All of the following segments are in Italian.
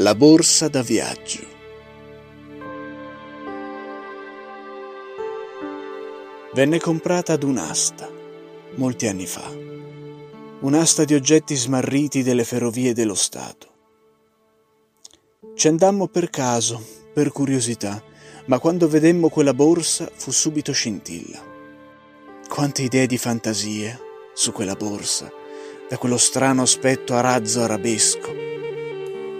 La borsa da viaggio. Venne comprata ad un'asta, molti anni fa. Un'asta di oggetti smarriti delle ferrovie dello Stato. Ci andammo per caso, per curiosità, ma quando vedemmo quella borsa fu subito scintilla. Quante idee di fantasie su quella borsa, da quello strano aspetto a razzo arabesco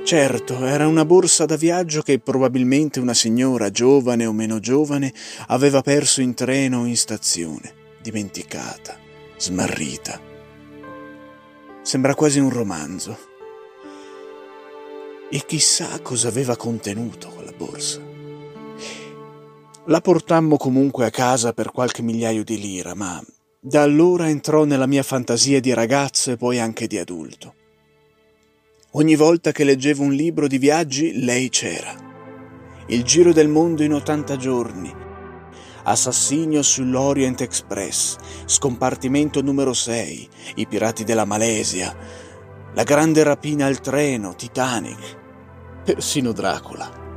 Certo, era una borsa da viaggio che probabilmente una signora, giovane o meno giovane, aveva perso in treno o in stazione, dimenticata, smarrita. Sembra quasi un romanzo. E chissà cosa aveva contenuto quella borsa. La portammo comunque a casa per qualche migliaio di lira, ma da allora entrò nella mia fantasia di ragazzo e poi anche di adulto. Ogni volta che leggevo un libro di viaggi, lei c'era. Il giro del mondo in 80 giorni. Assassinio sull'Orient Express, scompartimento numero 6, i pirati della Malesia, la grande rapina al treno, Titanic, persino Dracula.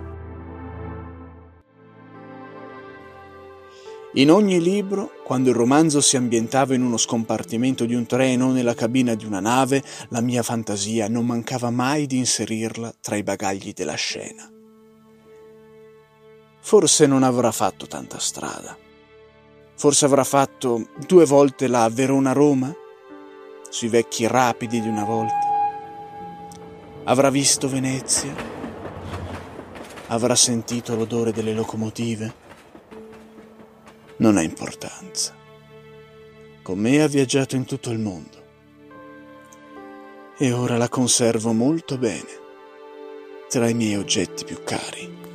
In ogni libro, quando il romanzo si ambientava in uno scompartimento di un treno o nella cabina di una nave, la mia fantasia non mancava mai di inserirla tra i bagagli della scena. Forse non avrà fatto tanta strada. Forse avrà fatto due volte la Verona-Roma, sui vecchi rapidi di una volta. Avrà visto Venezia. Avrà sentito l'odore delle locomotive non ha importanza. Con me ha viaggiato in tutto il mondo e ora la conservo molto bene tra i miei oggetti più cari.